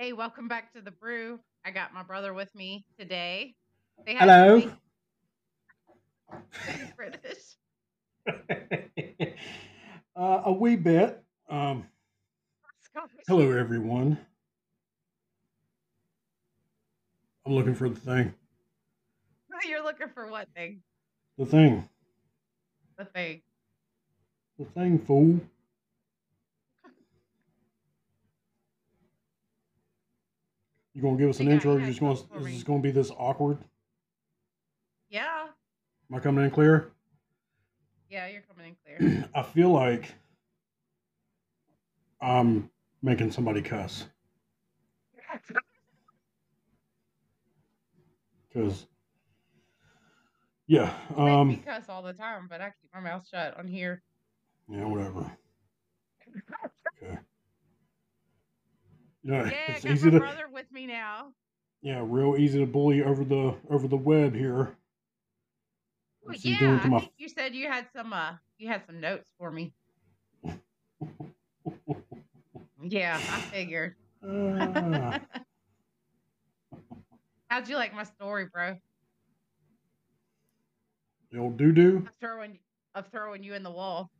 Hey, welcome back to the brew. I got my brother with me today. Hello. British. uh, a wee bit. Um, hello, everyone. I'm looking for the thing. You're looking for what thing? The thing. The thing. The thing, fool. You gonna give us an Yeah, intro? you Or you just gonna is this gonna be this awkward? Yeah. Am I coming in clear? Yeah, you're coming in clear. I feel like I'm making somebody cuss because, yeah, You make me um, cuss all the time, but I keep my mouth shut on here. yeah, whatever. Okay. You know, Yeah, it's got easy my to brother with me now. yeah, real easy to bully over the over the web here. Well, yeah, I to my? think you said you had some uh you had some notes for me. Yeah, I figured. Ah, How'd you like my story, bro? the old doo doo. Of throwing of throwing you in the wall.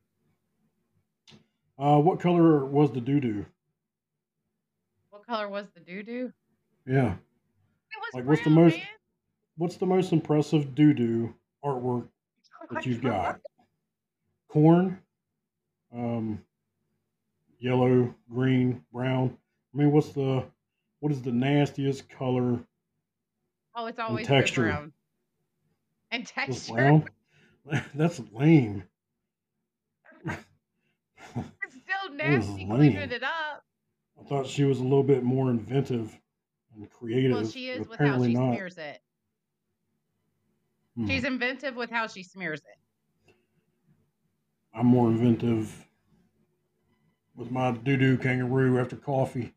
Uh, what color was the doo doo? Color was the doo doo? Yeah. Like, what's the most- man. What's the most impressive doo doo artwork that you've got? Corn, um, yellow, green, brown. I mean, what's the what is the nastiest color? Oh, it's always been texture. brown. And texture. brown. That's lame. It's still nasty cleaning it up. I thought she was a little bit more inventive and creative. Well, she is with how she not. smears it. Hmm. She's inventive with how she smears it. I'm more inventive with my doo doo kangaroo after coffee.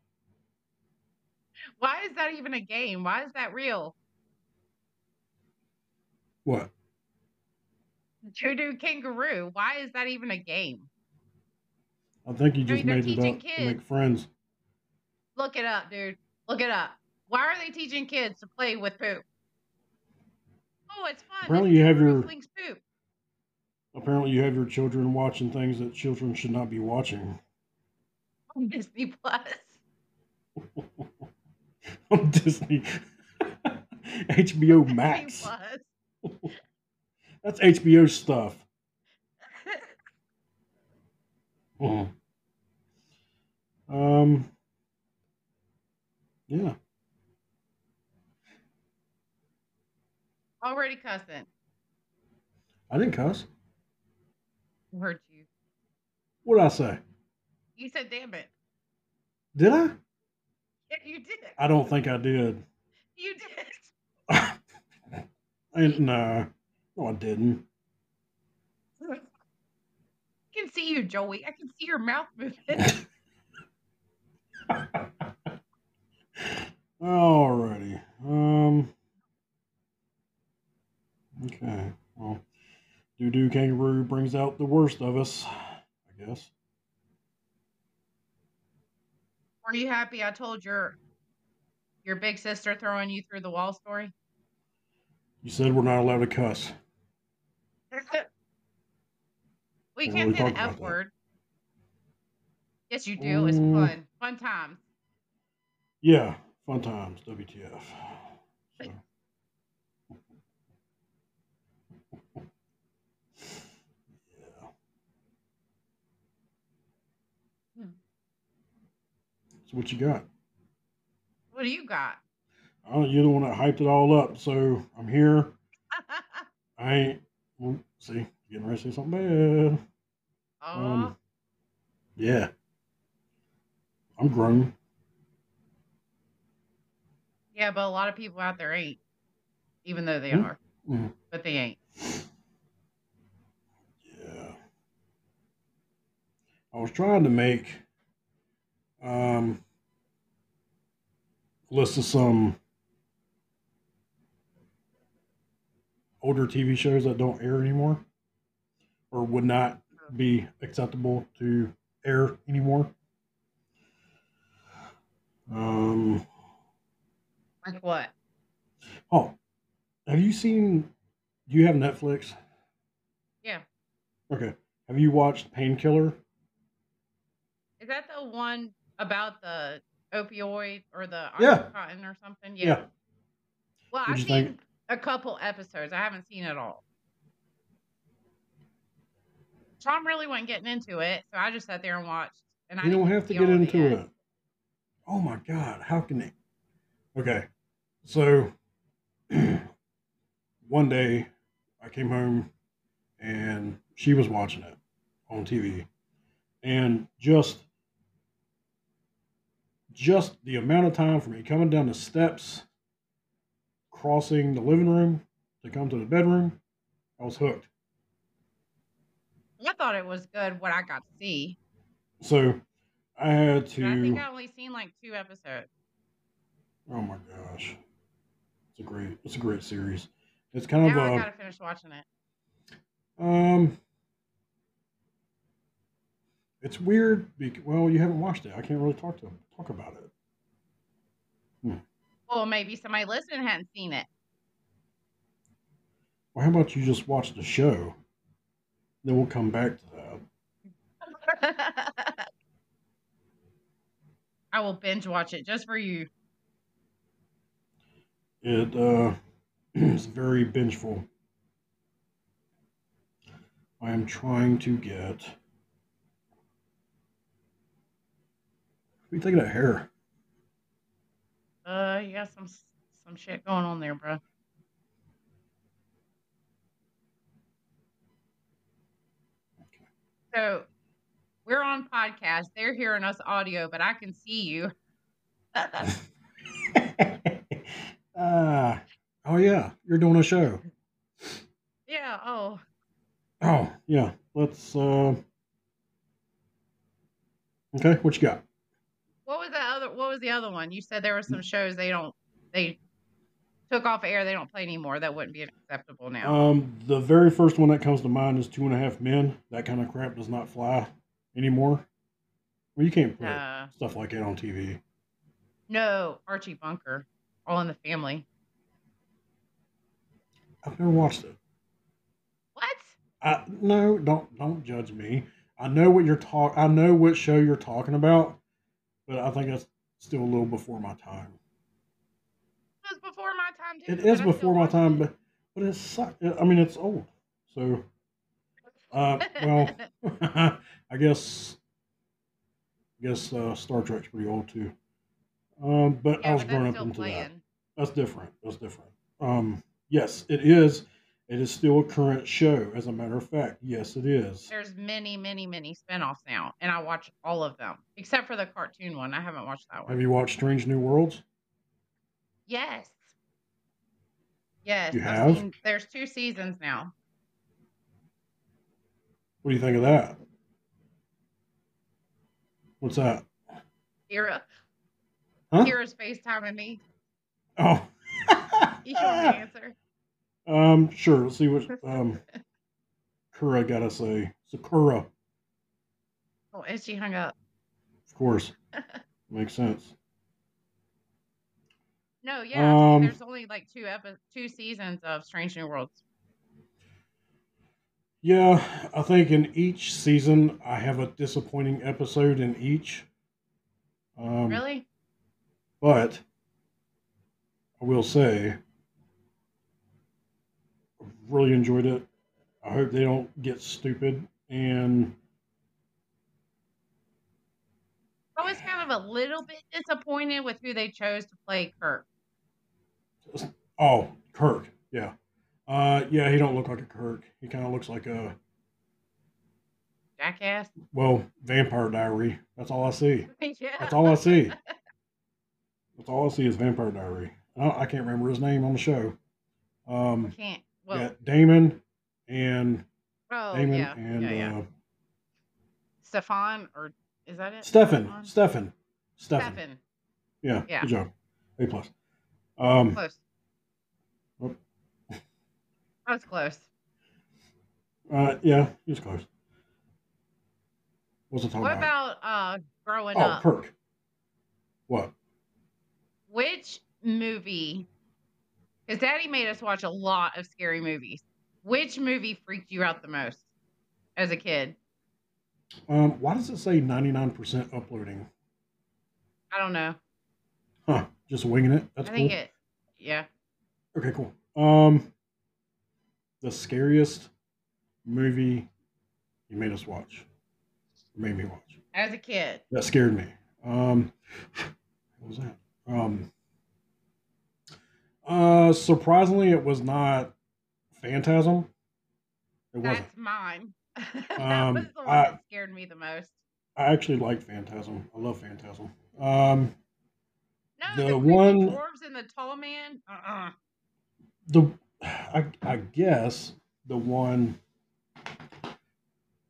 Why is that even a game? Why is that real? What? Doo doo kangaroo. Why is that even a game? I think you I just mean, made it up to make friends. Look it up, dude. Look it up. Why are they teaching kids to play with poop? Oh, it's fun. Apparently you have your- poop. Apparently, you have your children watching things that children should not be watching on Disney Plus. on Disney. HBO Max. That's HBO stuff. Mhm. Um. Yeah. Already cussing. I didn't cuss. I heard you. What did I say? You said damn it. Did I? Yeah, you did. I don't think I did. You did. I, no, no, I didn't. I can see you, Joey. I can see your mouth moving. Alrighty. Um. Okay. Well, doo doo kangaroo brings out the worst of us, I guess. Were you happy I told your your big sister throwing you through the wall story? You said we're not allowed to cuss. we can't say the F that. word. Yes, you do. It's Mm. fun. Fun times. Yeah, fun times. WTF. So. Yeah. Hmm. So what you got? What do you got? Oh, you're the one that hyped it all up. So I'm here. I ain't. Well, see, getting ready to say something bad. oh, Um, yeah. I'm grown. Yeah, but a lot of people out there ain't, even though they Hmm. are, Mhm. but they ain't. Yeah. I was trying to make um a list of some older TV shows that don't air anymore or would not be acceptable to air anymore. Um, Like what? oh, have you seen? Do you have Netflix? Yeah. Okay. Have you watched Painkiller? Is that the one about the opioid or the Yeah. Oxycontin or something? Yeah. Yeah. Well, I've seen think? a couple episodes. I haven't seen it all. Tom really wasn't getting into it, so I just sat there and watched. And I You don't have to get into it. Oh my god, how can they? Okay, so one day I came home and she was watching it on TV, and just just the amount of time for me coming down the steps, crossing the living room to come to the bedroom, I was hooked. I thought it was good what I got to see. So I had to. I think. I only seen like two episodes. Oh my gosh, it's a great, it's a great series. It's kind of Now I a gotta finish watching it. um. It's weird. Because, well, you haven't watched it. I can't really talk to talk about it. Well, maybe somebody listening hadn't seen it. Well, how about you just watch the show? Then we'll come back to that. I will binge watch it just for you. It uh, is very bingeful. I am trying to get. What are you thinking of that hair? Uh, you got some some shit going on there, bro. So we're on podcast. They're hearing us audio, but I can see you. Ah, oh yeah, you're doing a show. yeah. Oh, Oh yeah, let's. uh Okay, what you got? what was the other? What was the other one? You said there were some shows they don't they took off air. They don't play anymore. That wouldn't be acceptable now. Um, the very first one that comes to mind is Two and a Half Men. That kind of crap does not fly anymore. Well, you can't put Uh, stuff like that on TV. no, Archie Bunker, All in the Family. I've never watched it. What? I, no, don't don't judge me. I know what you're talk. I know what show you're talking about, but I think that's still a little before my time. It was before my time too. It is before my time, it. but but it's. I mean, it's old. So, uh, well, I guess I guess uh, Star Trek's pretty old too. Um, but yeah, I was but grown up into that. That's different. That's different. Um, yes, it is. It is still a current show. As a matter of fact, yes, it is. There's many, many, many spinoffs now, and I watch all of them except for the cartoon one. I haven't watched that one. Have you watched Strange New Worlds? Yes. Yes. You I've have? seen- there's two seasons now. What do you think of that? What's that? Kira. Huh? Kira's FaceTiming me. Oh. You know the answer. um, sure. Let's see what um Kura gotta say. Sakura, Oh, and she hung up. of course. Makes sense. No, yeah. Um, there's only like two epi- two seasons of Strange New Worlds. Yeah, I think in each season I have a disappointing episode in each. Um, really? But I will say, I really enjoyed it. I hope they don't get stupid. And I was kind of a little bit disappointed with who they chose to play Kirk. oh, Kirk, yeah, uh, yeah, he don't look like a Kirk. He kind of looks like a Jackass. well, Vampire Diary. That's all I see. yeah. That's all I see. That's all I see is Vampire Diary. I, I can't remember his name on the show. Um, Can't. Well, yeah, Damon and oh Damon yeah, and yeah, yeah. uh, Stefan, or is that it? Stefan. Stefan? Stefan. Yeah, Yeah. Good job. A plus. Um, Close. Whoop. That was close. uh, yeah, he was close. What's it talking What about? about uh growing Oh, up? Kirk. What? Movie? Because Daddy made us watch a lot of scary movies. Which movie freaked you out the most as a kid? Um, why does it say 99% uploading? I don't know. Huh. Just winging it. That's cool. I cool. think it. Yeah. Okay, cool. Um, the scariest movie you made us watch, made me watch. As a kid. That scared me. Um, what was that? Um, uh, surprisingly, it was not Phantasm. It wasn't. That's mine. that Um, was the one I- that scared me the most. I actually like Phantasm. I love Phantasm. Um, No, The the, one- dwarves and the tall man. Uh-uh. the I, I guess the one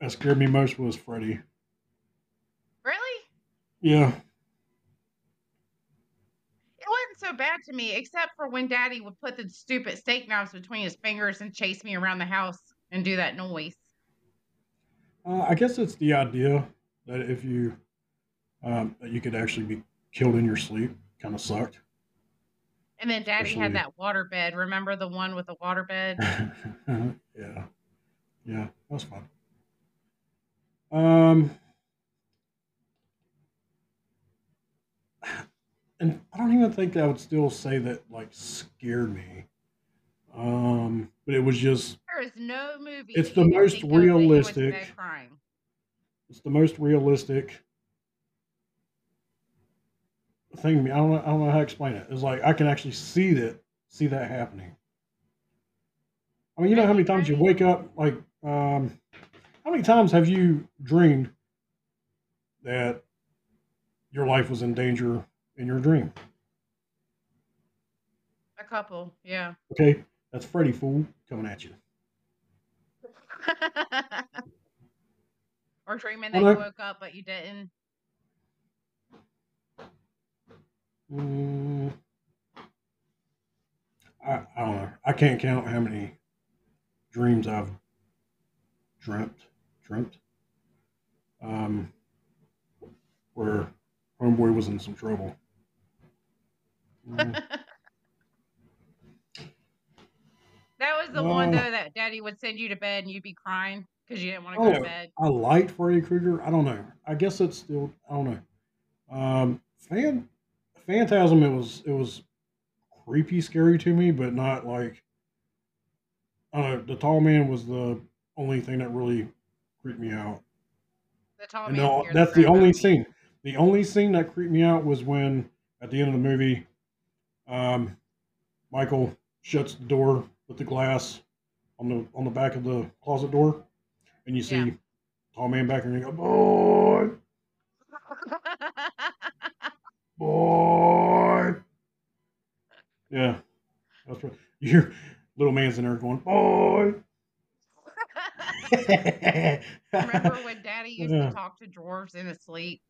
that scared me most was Freddy. Really? Yeah, It wasn't so bad to me, except for when Daddy would put the stupid steak knives between his fingers and chase me around the house and do that noise. uh, I guess it's the idea that if you um, that you could actually be killed in your sleep kind of sucked. And then Daddy Especially- had that water bed. Remember the one with the water bed? yeah, yeah, that's fun. Um, and I don't even think I would still say that like scared me. Um, but it was just There is no movie. It's the most think of that you went to realistic. it's the most realistic thing. I don't know, I don't know how to explain it. It's like I can actually see that see that happening. I mean, you know how many times you wake up like um how many times have you dreamed that your life was in danger in your dream? A couple, yeah. Okay, that's Freddy fool coming at you. or dreaming that Well, you woke up but you didn't. Mm, I, I don't know. I can't count how many dreams I've dreamt, dreamt, um, where homeboy was in some trouble. Mm, That was the one though that Daddy would send you to bed and you'd be crying because you didn't want to go Oh. to bed. I liked Freddy Krueger. I don't know. I guess it's still. I don't know. Um, fan, Phantasm. It was. It was creepy, scary to me, but not like. I don't know. The tall man was the only thing that really creeped me out. The tall And man. no, that's crap the only scene. The only scene that creeped me out was when at the end of the movie, um, Michael shuts the door with the glass on the on the back of the closet door, and you see Yeah. tall man back there and you go, boy, boy. Yeah, that's right. You hear little man's in there going, boy. Remember when Daddy used Yeah. to talk to dwarves in his sleep?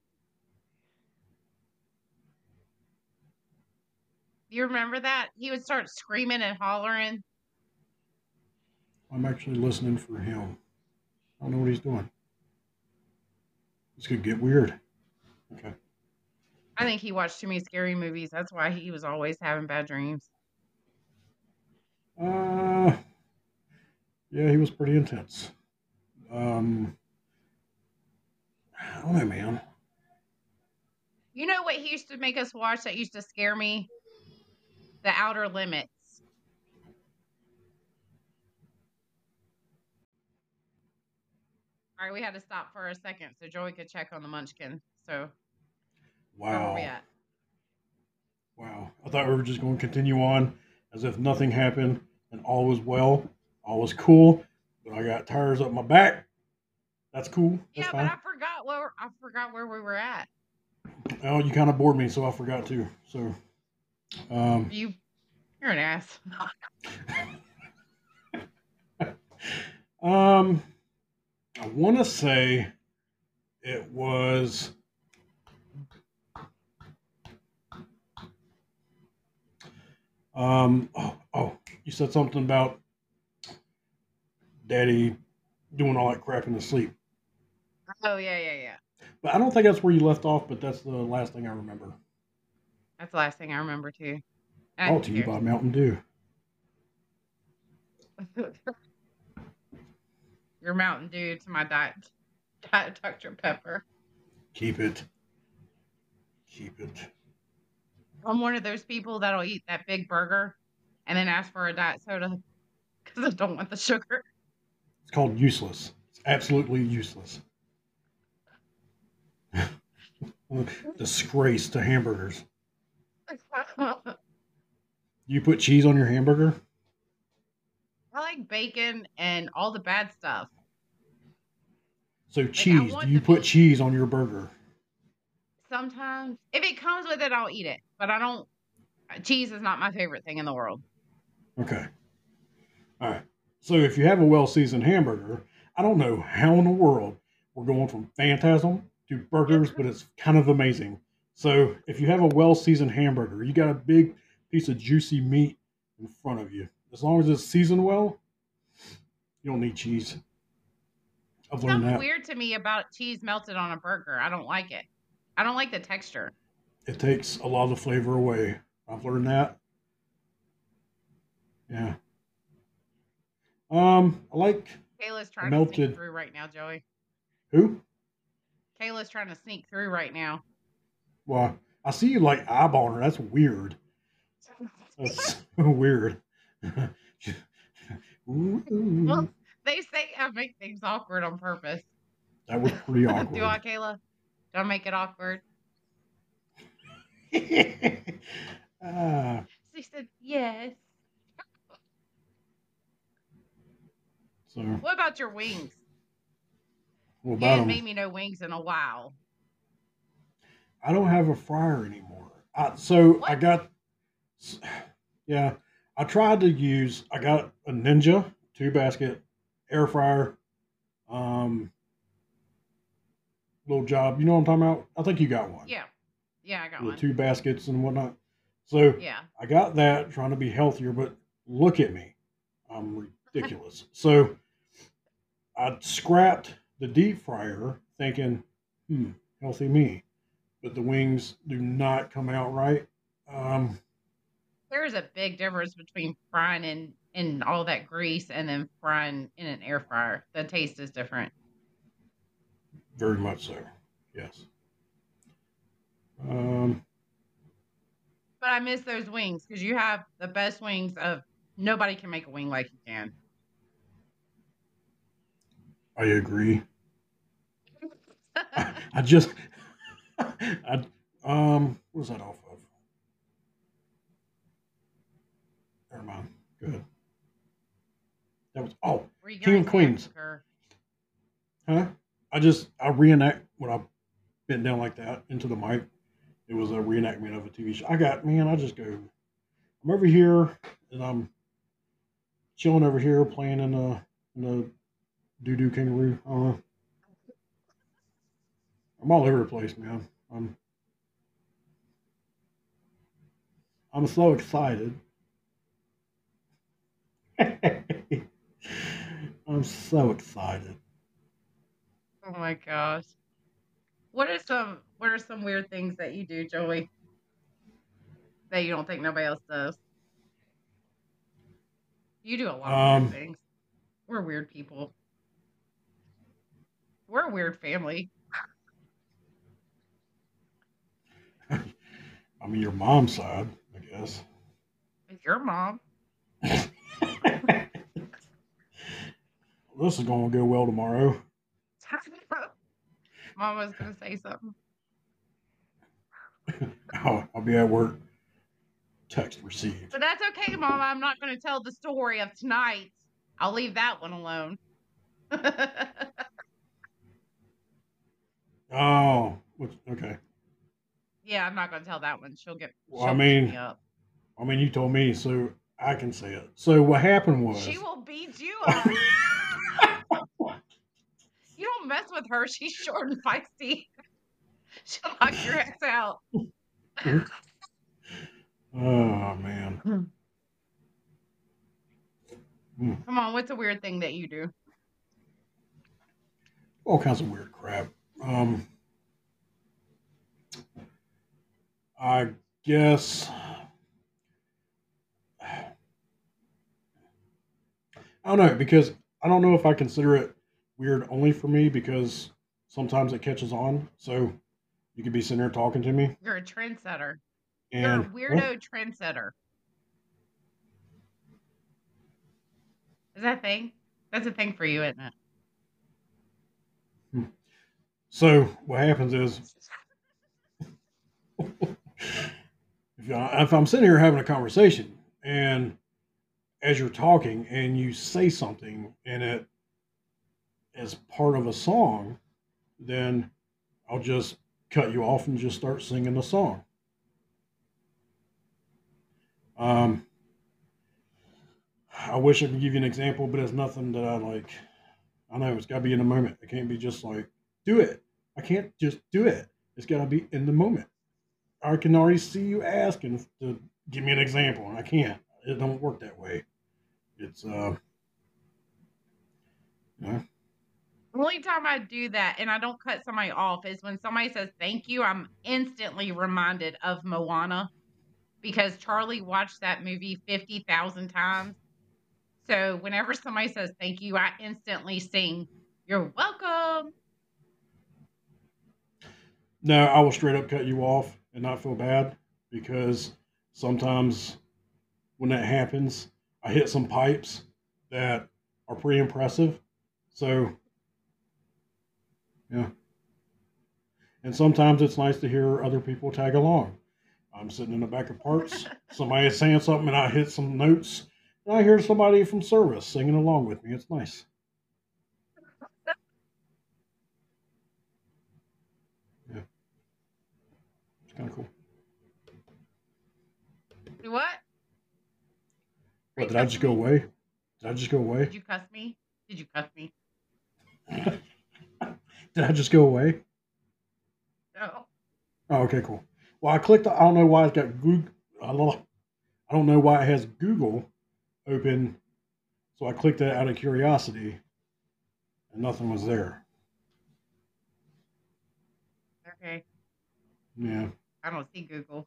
You remember that? He would start screaming and hollering. I'm actually listening for him. I don't know what he's doing. This could get weird. Okay. I think he watched too many scary movies. That's why he was always having bad dreams. Uh, yeah, he was pretty intense. Um, I don't know, man. You know what he used to make us watch that used to scare me? The Outer Limits. All right, we had to stop for a second so Joey could check on the munchkin. So where Wow. we at? Wow. I thought we were just going to continue on as if nothing happened and all was well, all was cool, but I got tires up my back. That's cool. That's yeah, fine. but I forgot where I forgot where we were at. Oh, you kind of bored me, so I forgot to. So, um, You, you're an ass. Um, I want to say it was. Um. Oh, oh, you said something about Daddy doing all that crap in his sleep, Oh yeah, yeah, yeah. but I don't think that's where you left off. But that's the last thing I remember. That's the last thing I remember too. I Brought to you by Mountain Dew. Your Mountain Dew to my diet, diet Dr. Pepper. Keep it. Keep it. I'm one of those people that'll eat that big burger and then ask for a diet soda because I don't want the sugar. It's called useless. It's absolutely useless. Disgrace to hamburgers. You put cheese on your hamburger? I like bacon and all the bad stuff. So cheese. want Do you put meat. cheese on your burger? Sometimes, if it comes with it, I'll eat it. But I don't. Cheese is not my favorite thing in the world. Okay. All right. So if you have a well seasoned hamburger, I don't know how in the world we're going from Phantasm to burgers, but it's kind of amazing. So if you have a well seasoned hamburger, you got a big piece of juicy meat in front of you. As long as it's seasoned well, you don't need cheese. I've learned Something that. weird to me about cheese melted on a burger. I don't like it. I don't like the texture. It takes a lot of the flavor away. I've learned that. Yeah. Um, I like Kayla's trying to sneak through right now, Joey. who? Kayla's trying to sneak through right now. Well, I see you like eyeballing her. That's weird. That's so weird. Well, they say I make things awkward on purpose. that was pretty awkward. Do I, Kayla? Do I make it awkward? Ah, She said yes. so, What about your wings? what You 'em? made me no wings in a while. I don't have a fryer anymore. I, so I got, yeah, I tried to use. I got a Ninja two basket air fryer, um, little job. You know what I'm talking about? I think you got one. Yeah. Yeah, I got The one. two baskets and whatnot. So Yeah. I got that trying to be healthier, but look at me. I'm ridiculous. so I scrapped the deep fryer thinking, hmm, healthy me. But the wings do not come out right. Um, There is a big difference between frying in, in all that grease and then frying in an air fryer. The taste is different. very much so. Yes. Um, But I miss those wings because you have the best wings of nobody can make a wing like you can. I agree. I just, I, um, what was that off of? Never mind. Good. That was, oh, King of guys Queens. Huh? I just I reenact when I bent down like that into the mic. It was a reenactment of a TV show. I got man, I just go. I'm over here and I'm chilling over here playing in the in the doo doo kangaroo. Know. I'm all over the place, man. I'm I'm so excited. I'm so excited. Oh my gosh. What are some what are some weird things that you do, Joey? That you don't think nobody else does? You do a lot of Um, weird things. We're weird people. We're a weird family. I mean, your mom's side, I guess. Your mom. this is going to go well tomorrow. Mom was gonna say something. I'll, I'll be at work. Text received. But that's okay, Mom. I'm not gonna tell the story of tonight. I'll leave that one alone. Oh, okay. Yeah, I'm not gonna tell that one. She'll get. Well, she'll I mean, me. I mean, you told me, so I can say it. So what happened was. She will beat you up. you don't mess with her. She's short and feisty. She'll knock your ass out. oh man. Come on, what's a weird thing that you do? all kinds of weird crap. Um, I guess I don't know because I don't know if I consider it weird only for me because sometimes it catches on. So you could be sitting there talking to me. You're a trendsetter. And, You're a weirdo well, trendsetter. Is that a thing? That's a thing for you, isn't it? Hmm. So what happens is if, I, if I'm sitting here having a conversation and as you're talking and you say something and it is part of a song, then I'll just cut you off and just start singing the song. Um, I wish I could give you an example, but it's nothing that I like. I know it's got to be in the moment. It can't be just like, do it. I can't just do it. It's got to be in the moment. I can already see you asking to give me an example, and I can't. It don't work that way. It's uh, you know, The only time I do that and I don't cut somebody off is when somebody says thank you, I'm instantly reminded of Moana because Charlie watched that movie 50,000 times. So whenever somebody says thank you, I instantly sing, You're welcome. no, I will straight up cut you off and not feel bad because sometimes when that happens, I hit some pipes that are pretty impressive. So, yeah. And sometimes it's nice to hear other people tag along. I'm sitting in the back of parts, somebody is saying something, and I hit some notes, and I hear somebody from service singing along with me. It's nice. It's kind of cool. What? What, did I just go away? Did I just go away? Did you cuss me? Did you cuss me? Did I just go away? No. Oh, okay, cool. Well, I clicked. I don't know why it's got Google. I don't I don't know why it has Google open. So I clicked that out of curiosity, and nothing was there. Okay. Yeah, I don't see Google.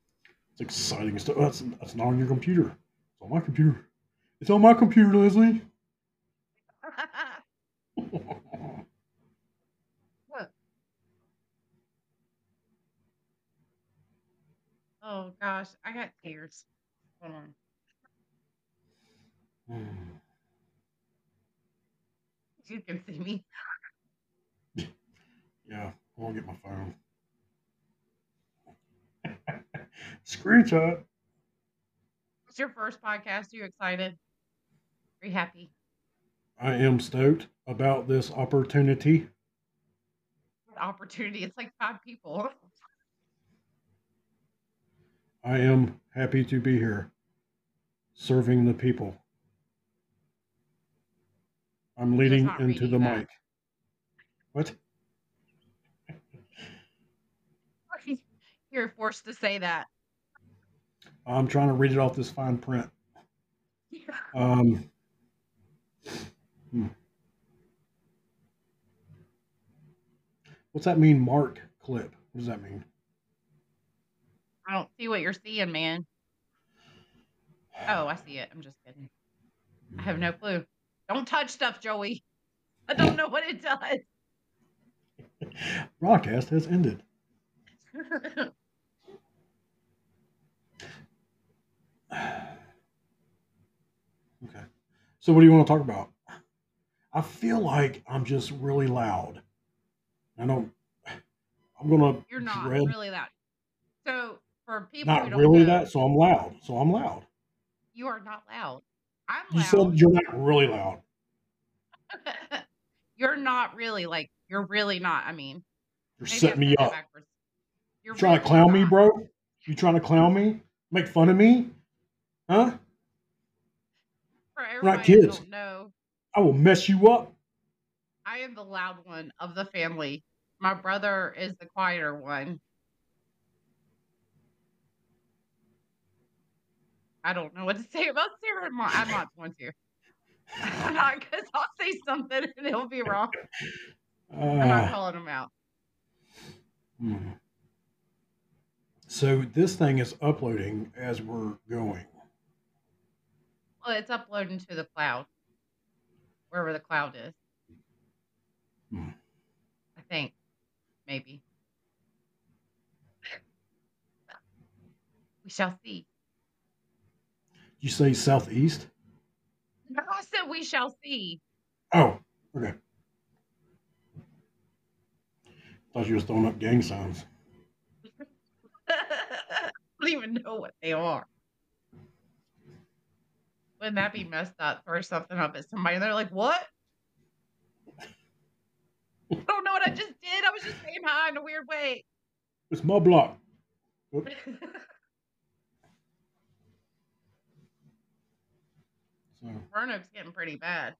it's exciting stuff. Oh, that's that's not on your computer. It's on my computer. It's on my computer, Leslie. oh gosh, I got tears. Hold on. You can see me. yeah, I want to get my phone. Screenshot. It's your first podcast. Are you excited? Are you happy? I am stoked about this opportunity. What opportunity. It's like five people. I am happy to be here, serving the people. I'm leading into the that. mic. What? You're forced to say that. I'm trying to read it off this fine print. Um, hmm. What's that mean, Mark clip? What does that mean? I don't see what you're seeing, man. Oh, I see it. I'm just kidding. I have no clue. Don't touch stuff, Joey. I don't know what it does. Broadcast has ended. Okay. So, what do you want to talk about? I feel like I'm just really loud. I don't. I'm gonna You're not dread really loud. So for people who not don't really know, that, so I'm loud. So I'm loud. you are not loud. I'm You loud. said you're not really loud. you're not really like you're really not. I mean, You're setting me up. backwards. You're You trying to really clown me, bro? You trying to clown me? Make fun of me? Huh? For not kids. don't I will mess you up. I am the loud one of the family. My brother is the quieter one. I don't know what to say about Sarah and Mom. I'm not going to. I'm not because I'll say something and it'll be wrong. I'm not Uh, calling them out. hmm. So this thing is uploading as we're going. Well, it's uploading to the cloud. wherever the cloud is. Hmm. I think, maybe. We shall see. You say southeast? No, I said we shall see. Oh, okay. Thought you was throwing up gang signs. I don't even know what they are. Wouldn't that be messed up? Throw something up at somebody and they're like, what? I don't know what I just did. I was just saying hi in a weird way. It's my block. So Roanoke's getting pretty bad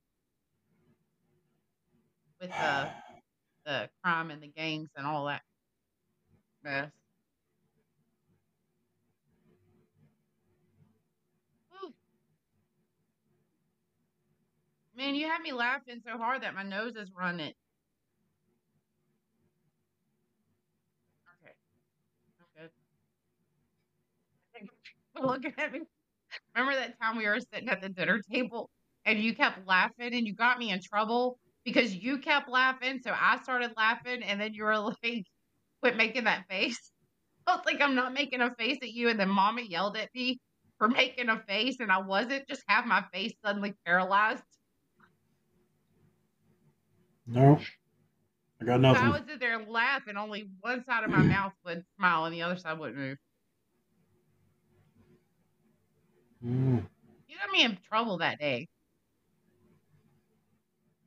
with the the crime and the gangs and all that mess. Man, you had me laughing so hard that my nose is running. Okay. I'm good. At me. Remember that time we were sitting at the dinner table and you kept laughing and you got me in trouble because you kept laughing. So I started laughing and then you were like, quit making that face. I was like, I'm not making a face at you. And then mama yelled at me for making a face and I wasn't. Just have my face suddenly paralyzed. No, I got So I nothing. would sit there laughing. Only one side of my mouth would smile and the other side wouldn't move. Mm. You got me in trouble that day.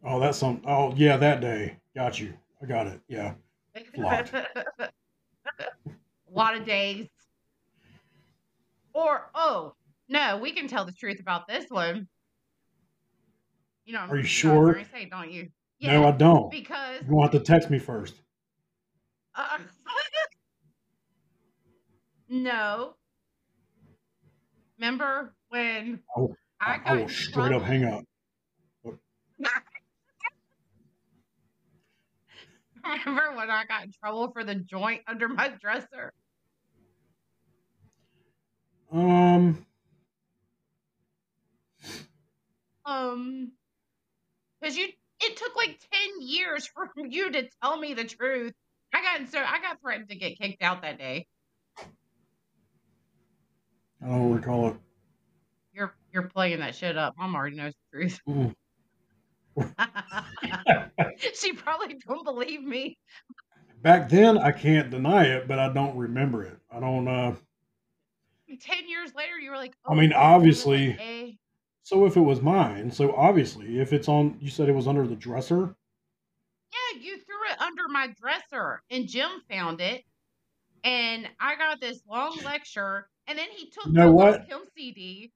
Oh, that's some. Oh, yeah, that day. Got you. I got it. Yeah. A lot of days. Or oh no, we can tell the truth about this one. You know, Are you sure? what I was gonna say, don't you? No, I don't. because You're going to text me first. uh, no. Remember when I will, I I, will straight up trouble? hang up. Remember when I got in trouble for the joint under my dresser? Um, Um, because you, it took like ten years for you to tell me the truth. I got so I got threatened to get kicked out that day. I don't recall it. You're you're playing that shit up. Mom already knows the truth. She probably don't believe me. Back then, I can't deny it, but I don't remember it. I don't. uh Ten years later, you were like, I mean, oh, obviously- eh. So if it was mine, so obviously, if it's on, you said it was under the dresser. Yeah, you threw it under my dresser, and Jim found it, and I got this long lecture, and then he took You know what? Kim CD.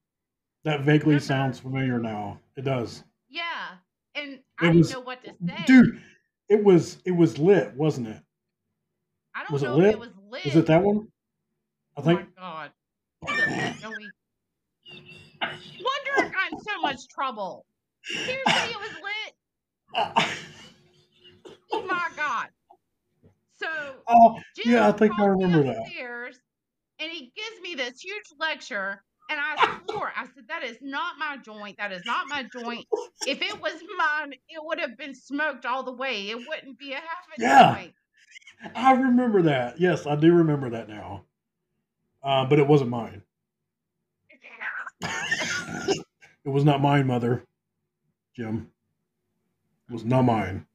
That vaguely Remember? sounds familiar now. It does. Yeah, and It I didn't was- know what to say. Dude, it was it was lit, wasn't it? I don't was it know lit? if it was lit. Was it that one? I Oh think. my god. Was it lit, Joey? Wonder I got in so much trouble. Seriously, it was lit. Oh my god. So oh, Jim Yeah, I think I remember that. And he gives me this huge lecture. And I swore, I said, that is not my joint. That is not my joint. If it was mine, it would have been smoked all the way. It wouldn't be a half a Yeah. joint. I remember that. Yes, I do remember that now. Uh, but it wasn't mine. It was not mine, mother. Jim. It was not mine.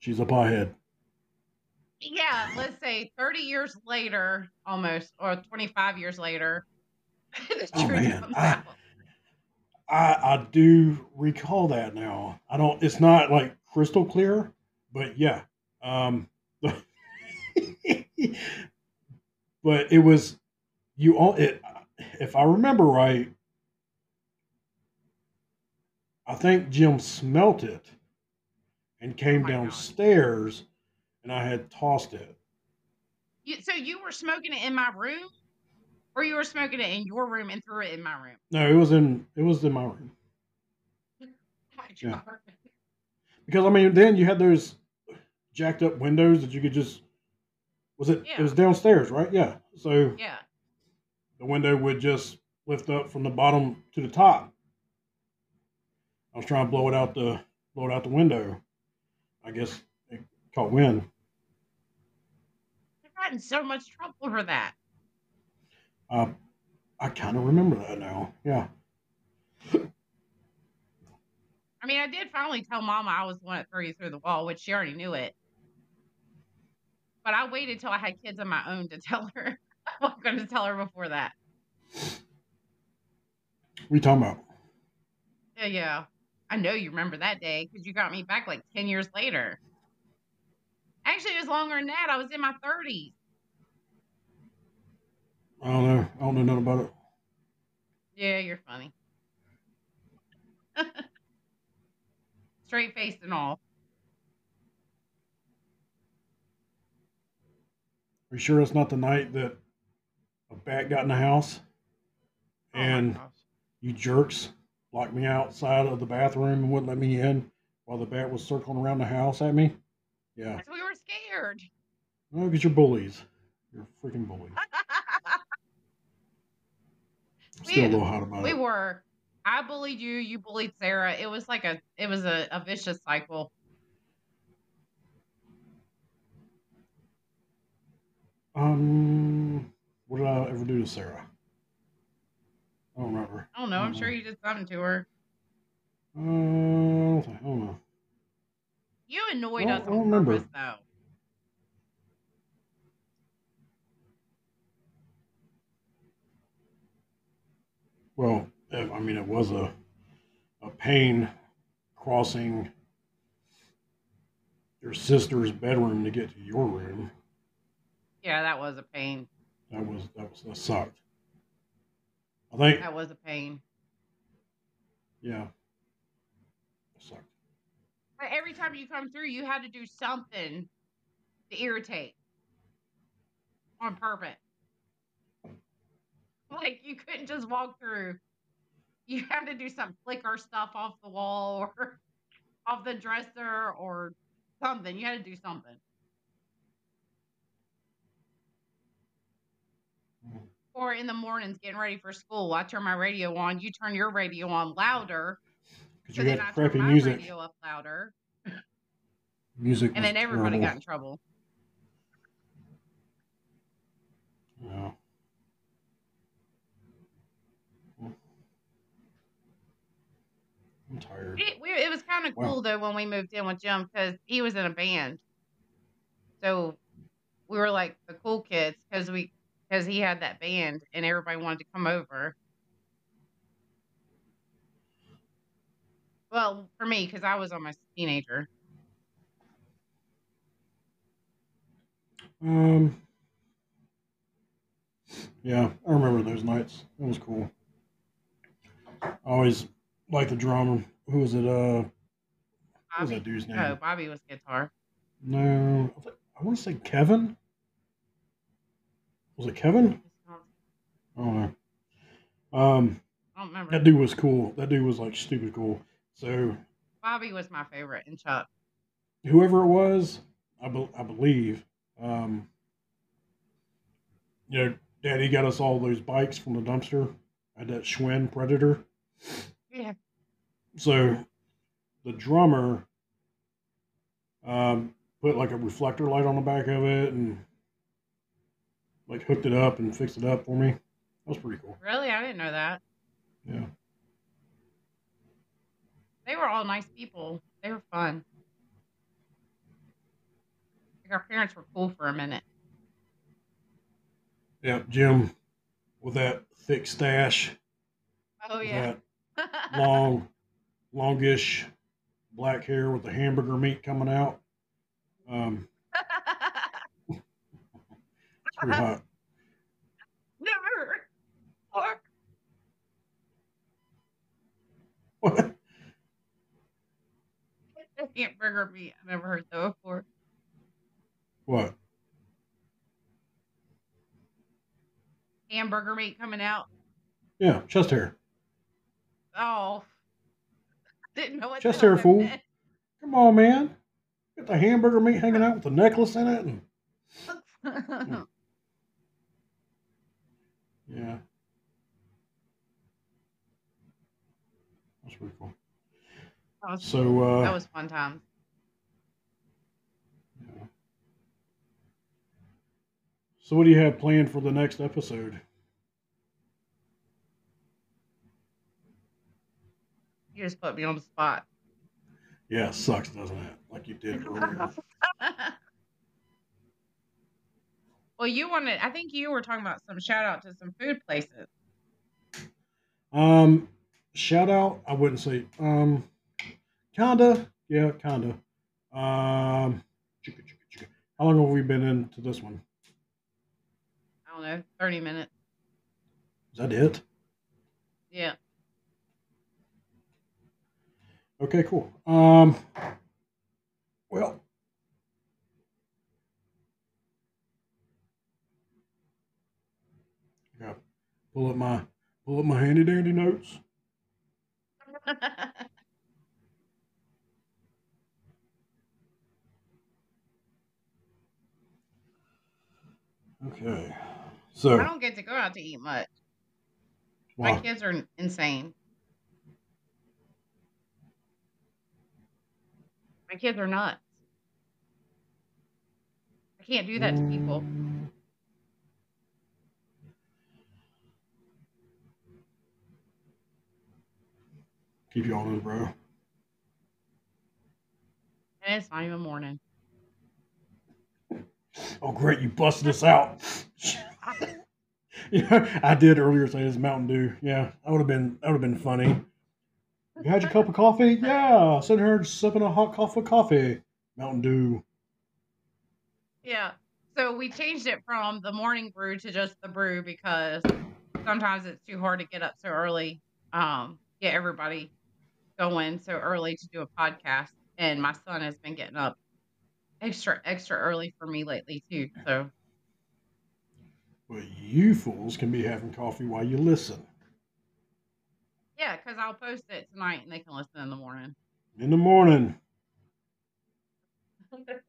She's a pothead. Yeah, let's say 30 years later, almost, or 25 years later, the Oh, man, comes I- out. I I do recall that now. I don't. It's not like crystal clear, but yeah. Um, but it was you all. It if I remember right, I think Jim smelt it and came oh God. downstairs, and I had tossed it. You, so you were smoking it in my room, or you were smoking it in your room and threw it in my room? No, it was in it was in my room My Yeah. Because I mean then you had those jacked up windows that you could just was it Yeah. it was downstairs right yeah so Yeah. the window would just lift up from the bottom to the top I was trying to blow it out the blow it out the window. I guess it caught wind. I got in so much trouble for that. Uh, I kind of remember that now. Yeah. I mean, I did finally tell Mama I was the one that threw you through the wall, which she already knew it. But I waited till I had kids of my own to tell her. I wasn't going to tell her before that. We talking about? Yeah, yeah. I know you remember that day because you got me back like 10 years later. Actually, it was longer than that. I was in my 30s. I don't know. I don't know nothing about it. Yeah, you're funny. Straight faced and all. Are you sure it's not the night that a bat got in the house Oh and gosh. you jerks locked me outside of the bathroom and wouldn't let me in while the bat was circling around the house at me? Yeah. We were scared. Well, because you're bullies. You're freaking bullies. I'm Still a We- little hot about we it. were. I bullied you. You bullied Sarah. It was like a. It was a, a vicious cycle. Um, what did I ever do to Sarah? I don't remember. I don't know. I'm Mhm. sure you did something to her. Uh, I don't I know. You annoyed Well, us I don't on remember. purpose, though. Well, I mean, it was a a pain crossing your sister's bedroom to get to your room. Yeah, that was a pain. That was that was that sucked. I think That was a pain. yeah, it sucked. But every time you come through, you had to do something to irritate on purpose. Like you couldn't just walk through. You had to do some flicker stuff off the wall or off the dresser or something. You had to do something. Or in the mornings getting ready for school, I turn my radio on. You turn your radio on louder. Because So you I turn crappy my music. radio up louder. Music And then everybody terrible. got in trouble. Yeah. I'm tired. It, we, it was kind of Wow. cool though when we moved in with Jim because he was in a band, so we were like the cool kids because we because he had that band and everybody wanted to come over. Well, for me because I was almost a teenager. Um. Yeah, I remember those nights. That was cool. I always liked the drummer. Who was it? Uh, what was Bobby, that dude's name? oh, Bobby was guitar. No, I want to say Kevin. Was it Kevin? I don't know. Um, I don't remember. that dude was cool. That dude was like stupid cool. So Bobby was my favorite, and Chuck. whoever it was, I, be- I believe, um, you know, Daddy got us all those bikes from the dumpster. I had that Schwinn Predator. Yeah. So the drummer um, put like a reflector light on the back of it and like hooked it up and fixed it up for me. That was pretty cool. Really, I didn't know that. Yeah. They were all nice people. They were fun. Like our parents were cool for a minute. Yeah. Jim with that thick stash, Oh yeah. that long, longish black hair with the hamburger meat coming out. Um, hot. Never. Or What? hamburger meat. I've never heard that before. What? Hamburger meat coming out. Yeah, chest hair. Oh. Didn't know what Chest hair, fool. meant. Come on, man. Get the hamburger meat hanging out with the necklace in it. And, yeah. That's pretty cool. That was, So uh, that was fun times. so what do you have planned for the next episode? You just put me on the spot. Yeah, it sucks, doesn't it? Like you did earlier. Well, you wanted. I think you were talking about some shout out to some food places. Um, shout out. I wouldn't say. Um, kinda. Yeah, kinda. Um, chicka, chicka, chicka. how long have we been into this one? I don't know, thirty minutes. Is that it? Yeah. Okay, cool. Um, well, yeah, pull up my pull up my handy dandy notes. Okay, so I don't get to go out to eat much. My kids are insane. My kids are nuts. I can't do that to people. Keep you on this, bro. And it's not even morning. Oh, great, you busted us out. yeah, I did earlier say it's Mountain Dew. Yeah, that would have been that would have been funny. You had your cup of coffee? Yeah, sitting here sipping a hot cup of coffee. Mountain Dew. Yeah. So we changed it from the morning brew to just the brew because sometimes it's too hard to get up so early, um, get everybody going so early to do a podcast. And my son has been getting up extra, extra early for me lately too. So But you fools can be having coffee while you listen. yeah, because I'll post it tonight and they can listen in the morning. In the morning. it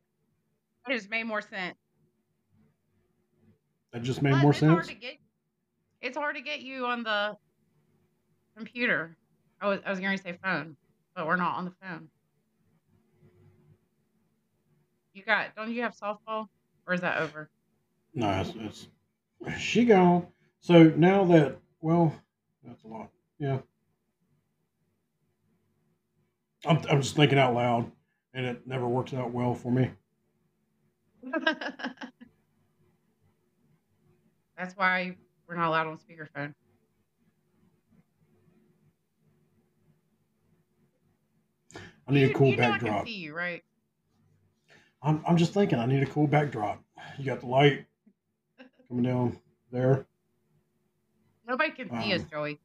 just made more sense. That just made Plus, more it's hard sense. to get. It's hard to get you on the computer. I was I was going to say phone, but we're not on the phone. You got? Don't you have softball, or is that over? No, it's, it's she gone. So now that well, that's a lot. Yeah. I'm I'm just thinking out loud, and it never works out well for me. That's why we're not allowed on speakerphone. I need You, a cool you know I can backdrop. see you, right? I'm I'm just thinking I need a cool backdrop. You got the light coming down there. Nobody can see us, Um, Joey.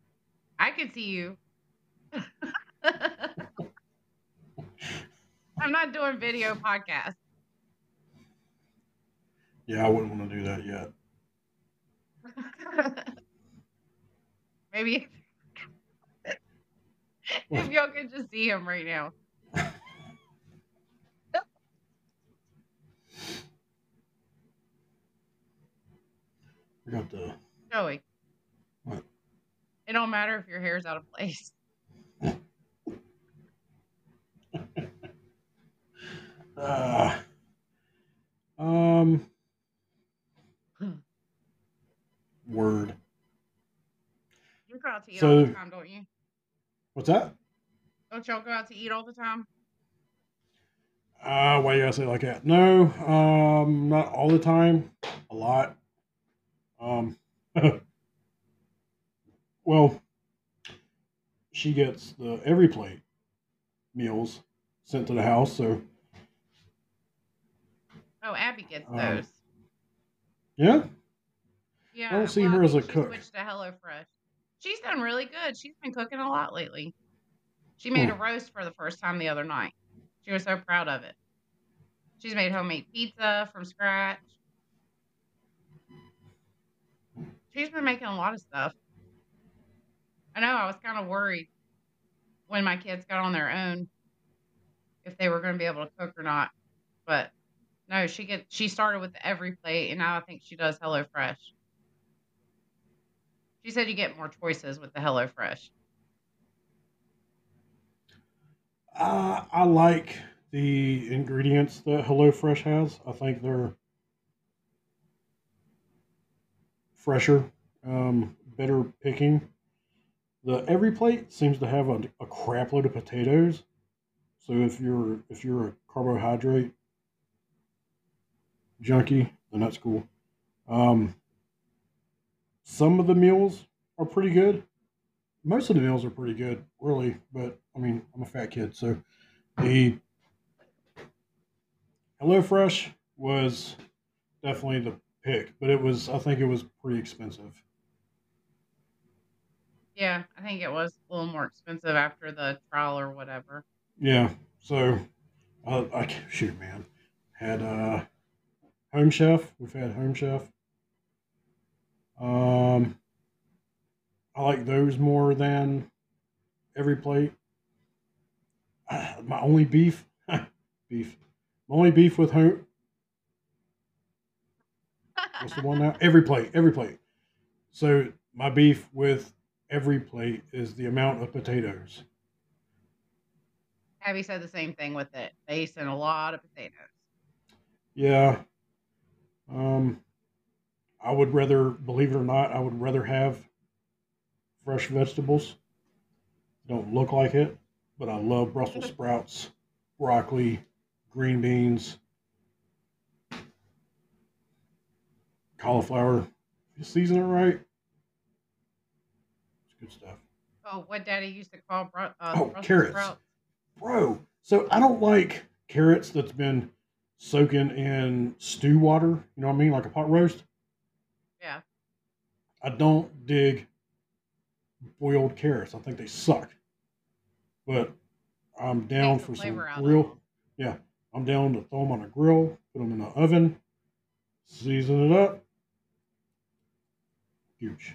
I can see you. I'm not doing video podcast. Yeah, I wouldn't want to do that yet. Maybe if y'all could just see him right now. Got the Joey. What? It don't matter if your hair's out of place. uh, um word. You go out to eat all the time, don't you? What's that? Don't y'all go out to eat all the time? Uh, why you gotta say it like that? No, um, not all the time. A lot. Um, well, she gets the EveryPlate meals sent to the house, so Oh, Abby gets Um, those. yeah. Yeah. I don't see well, her as a she cook. Switched to HelloFresh. She's done really good. She's been cooking a lot lately. She made a Hmm. roast for the first time the other night. She was so proud of it. She's made homemade pizza from scratch. She's been making a lot of stuff. I know I was kind of worried when my kids got on their own if they were going to be able to cook or not. But no, she gets she started with EveryPlate and now I think she does HelloFresh. She said you get more choices with the HelloFresh. Uh, I like the ingredients that HelloFresh has. I think they're fresher, um, better picking. The EveryPlate seems to have a, a crap load of potatoes. So if you're if you're a carbohydrate junkie, then that's cool. Um, some of the meals are pretty good. Most of the meals are pretty good, really. But I mean, I'm a fat kid, so the HelloFresh was definitely the pick, but it was I think it was pretty expensive. Yeah, I think it was a little more expensive after the trial or whatever. Yeah, so uh, I shoot, man, had uh, Home Chef. We've had Home Chef. Um, I like those more than EveryPlate. Uh, my only beef, beef. My only beef with home. What's the one now? EveryPlate, every plate. So my beef with EveryPlate is the amount of potatoes. Abby said the same thing with it. They sent a lot of potatoes. Yeah. Um, I would rather, believe it or not, I would rather have fresh vegetables. Don't look like it, but I love Brussels sprouts, broccoli, green beans, cauliflower. You season it right, it's good stuff. Oh, what Daddy used to call bro- uh, Oh, Brussels carrots. sprouts. Bro, so I don't like carrots that's been soaking in stew water. You know what I mean? Like a pot roast. Yeah. I don't dig boiled carrots. I think they suck. But I'm down for some grill. Yeah, I'm down to throw them on a grill, put them in the oven, season it up. Huge.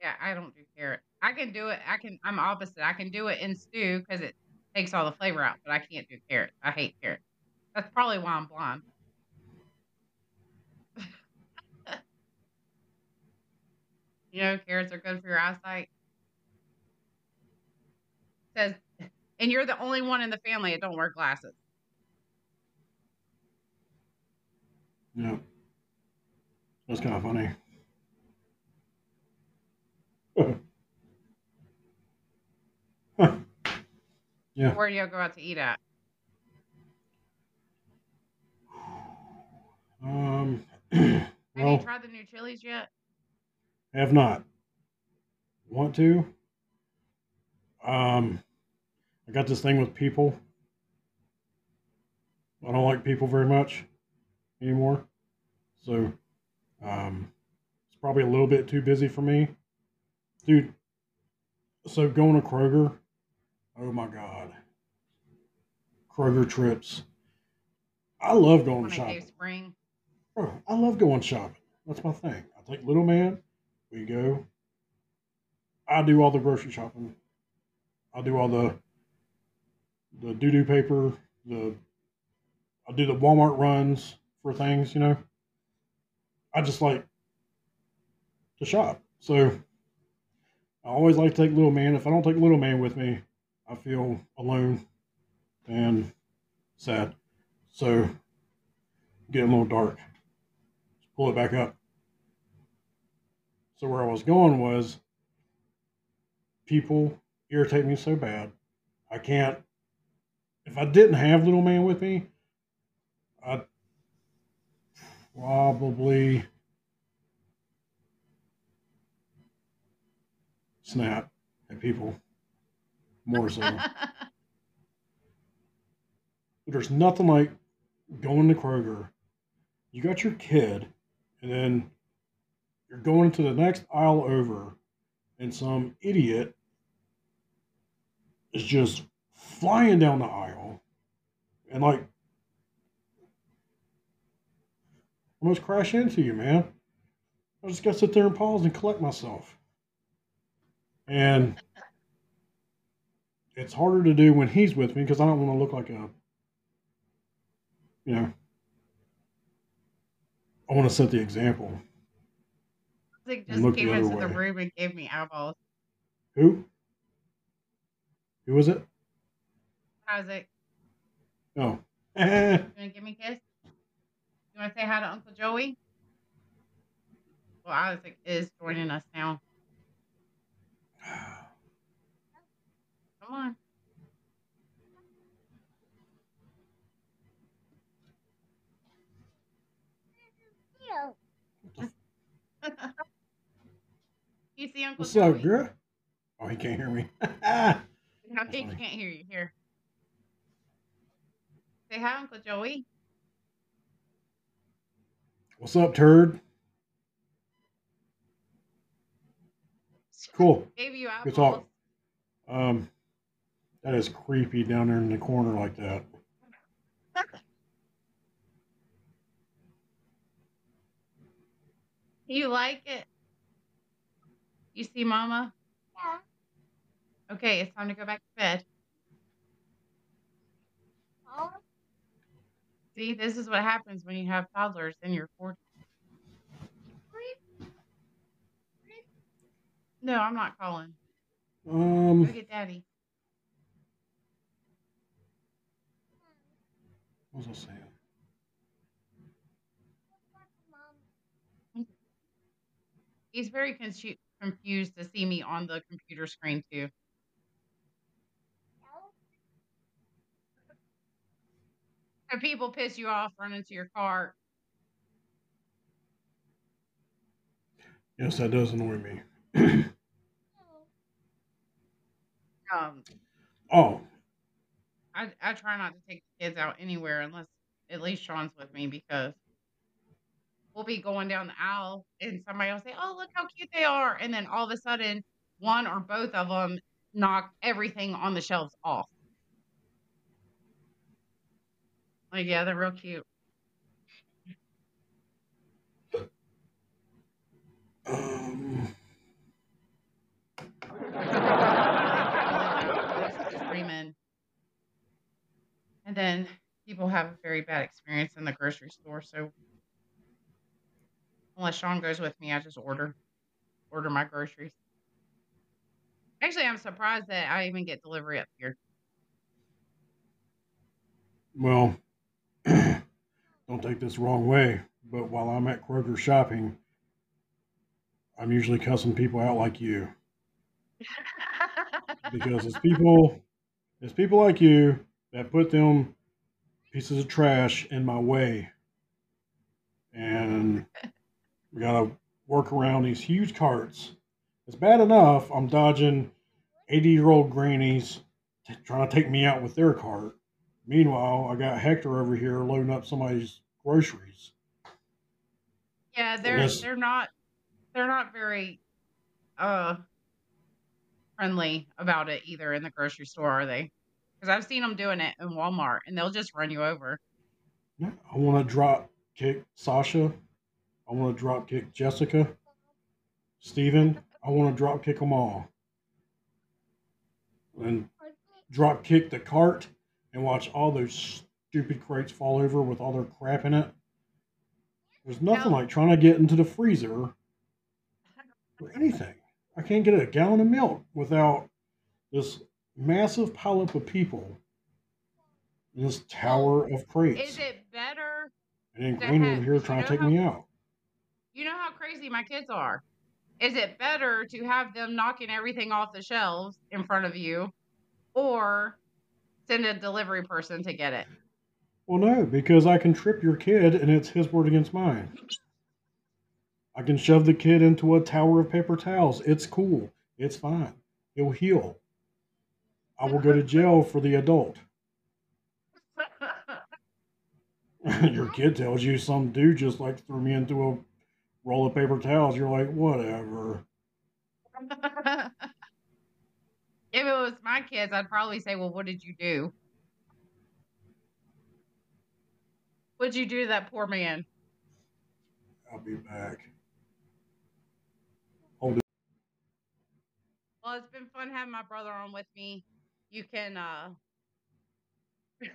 Yeah, I don't do carrots. I can do it. I can. I'm opposite. I can do it in stew because it takes all the flavor out, but I can't do carrots. I hate carrots. That's probably why I'm blind. You know, carrots are good for your eyesight. says, and you're the only one in the family that don't wear glasses. Yeah. That's kind of funny. Huh. Yeah. Where do you all go out to eat at? Um, Have you tried the new Chili's yet? have not. Want to? Um, I got this thing with people. I don't like people very much anymore. So, um, it's probably a little bit too busy for me. Dude, so going to Kroger, oh my God. Kroger trips. I love going shopping. spring. Bro, I love going shopping. That's my thing. I take little man, we go. I do all the grocery shopping. I do all the the doo doo paper, the I do the Walmart runs for things, you know. I just like to shop. So I always like to take little man. If I don't take little man with me, I feel alone and sad. So getting a little dark. Let's pull it back up. So where I was going was people irritate me so bad. I can't if I didn't have little man with me, I'd probably snap at people more so. But there's nothing like going to Kroger. You got your kid, and then you're going to the next aisle over, and some idiot is just flying down the aisle and like almost crash into you, man. I just gotta sit there and pause and collect myself. And it's harder to do when he's with me because I don't want to look like a, you know, I want to set the example. Like And just the came other into the room and gave me eyeballs. Who? Who was it? Isaac, Oh. you want to give me a kiss? You want to say hi to Uncle Joey? Well, Isaac is joining us now. Come on. you see Uncle What's Joey? up, girl? Oh, he can't hear me. No, he funny. can't hear you. Here. Say hi, Uncle Joey. What's up, turd? Cool. Gave you Good apples. talk. Um, that is creepy down there in the corner like that. You like it? You see Mama? Yeah. Okay, it's time to go back to bed. Oh, See, this is what happens when you have toddlers in your 40s. No, I'm not calling. Go Um, get daddy. what was I saying? He's very confu- confused to see me on the computer screen, too. If people piss you off, run into your car. Yes, that does annoy me. Um, Oh, I, I try not to take the kids out anywhere unless at least Sean's with me because we'll be going down the aisle and somebody will say, Oh, look how cute they are. And then all of a sudden, one or both of them knock everything on the shelves off. Like, yeah, they're real cute. um, Screaming. And then people have a very bad experience in the grocery store. So unless Sean goes with me, I just order order my groceries. Actually, I'm surprised that I even get delivery up here. well, don't take this the wrong way, but while I'm at Kroger shopping, I'm usually cussing people out like you because it's people, it's people like you that put them pieces of trash in my way, and we gotta work around these huge carts. It's bad enough I'm dodging 80 year old grannies t- trying to take me out with their cart. Meanwhile, I got Hector over here loading up somebody's groceries. yeah, they're Yes. they're not they're not very uh friendly about it either in the grocery store, are they? Because I've seen them doing it in Walmart, and they'll just run you over. Yeah, I want to drop kick Sasha. I want to drop kick Jessica. Steven. I want to drop kick them all. And drop kick the cart and watch all those stupid crates fall over with all their crap in it. There's nothing No. like trying to get into the freezer or anything. I can't get a gallon of milk without this massive pileup of people in this tower of crates. Is it better? and then have- over here trying to take how- me out. You know how crazy my kids are. Is it better to have them knocking everything off the shelves in front of you or send a delivery person to get it? Well, no, because I can trip your kid and it's his word against mine. I can shove the kid into a tower of paper towels. It's cool. It's fine. He'll heal. I will go to jail for the adult. your kid tells you some dude just like threw me into a roll of paper towels. You're like, whatever. if it was my kids, I'd probably say, Well, what did you do? What'd you do to that poor man? I'll be back. Well, it's been fun having my brother on with me. You can uh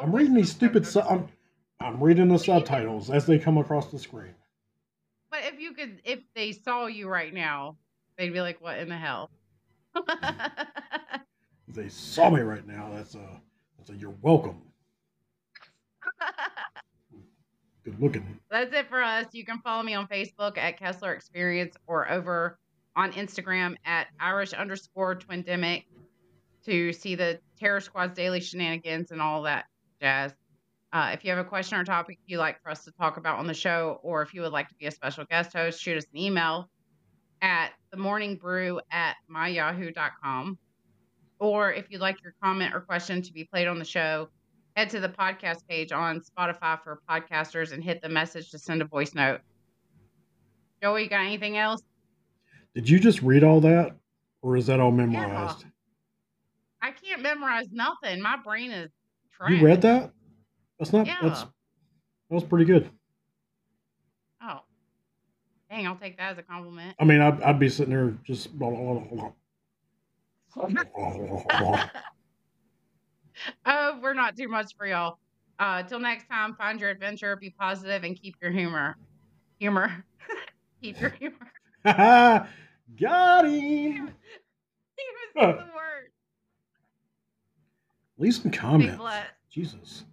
I'm reading these stupid. Su- I'm, I'm reading the subtitles as they come across the screen. But if you could, if they saw you right now, they'd be like, "What in the hell?" If they saw me right now, that's a that's a you're welcome. Good looking. That's it for us. You can follow me on Facebook at Kessler Experience or over on Instagram at Irish underscore Twindemic to see the Terror Squad's daily shenanigans and all that jazz. Uh, if you have a question or topic you'd like for us to talk about on the show, or if you would like to be a special guest host, shoot us an email at the morning brew at myyahoo.com. Or if you'd like your comment or question to be played on the show, head to the podcast page on Spotify for podcasters and hit the message to send a voice note. Joey, you got anything else? Did you just read all that, or is that all memorized? I can't memorize nothing. My brain is trash. You read that? That's not. Yeah. That's that was pretty good. Oh. Dang, I'll take that as a compliment. I mean, I'd, I'd be sitting there just. Blah, blah, blah, oh, we're not too much for y'all. Uh, till next time, find your adventure, be positive, and keep your humor. Humor. keep your humor. Got him. He was Huh. the word. Leave some comments. Jesus.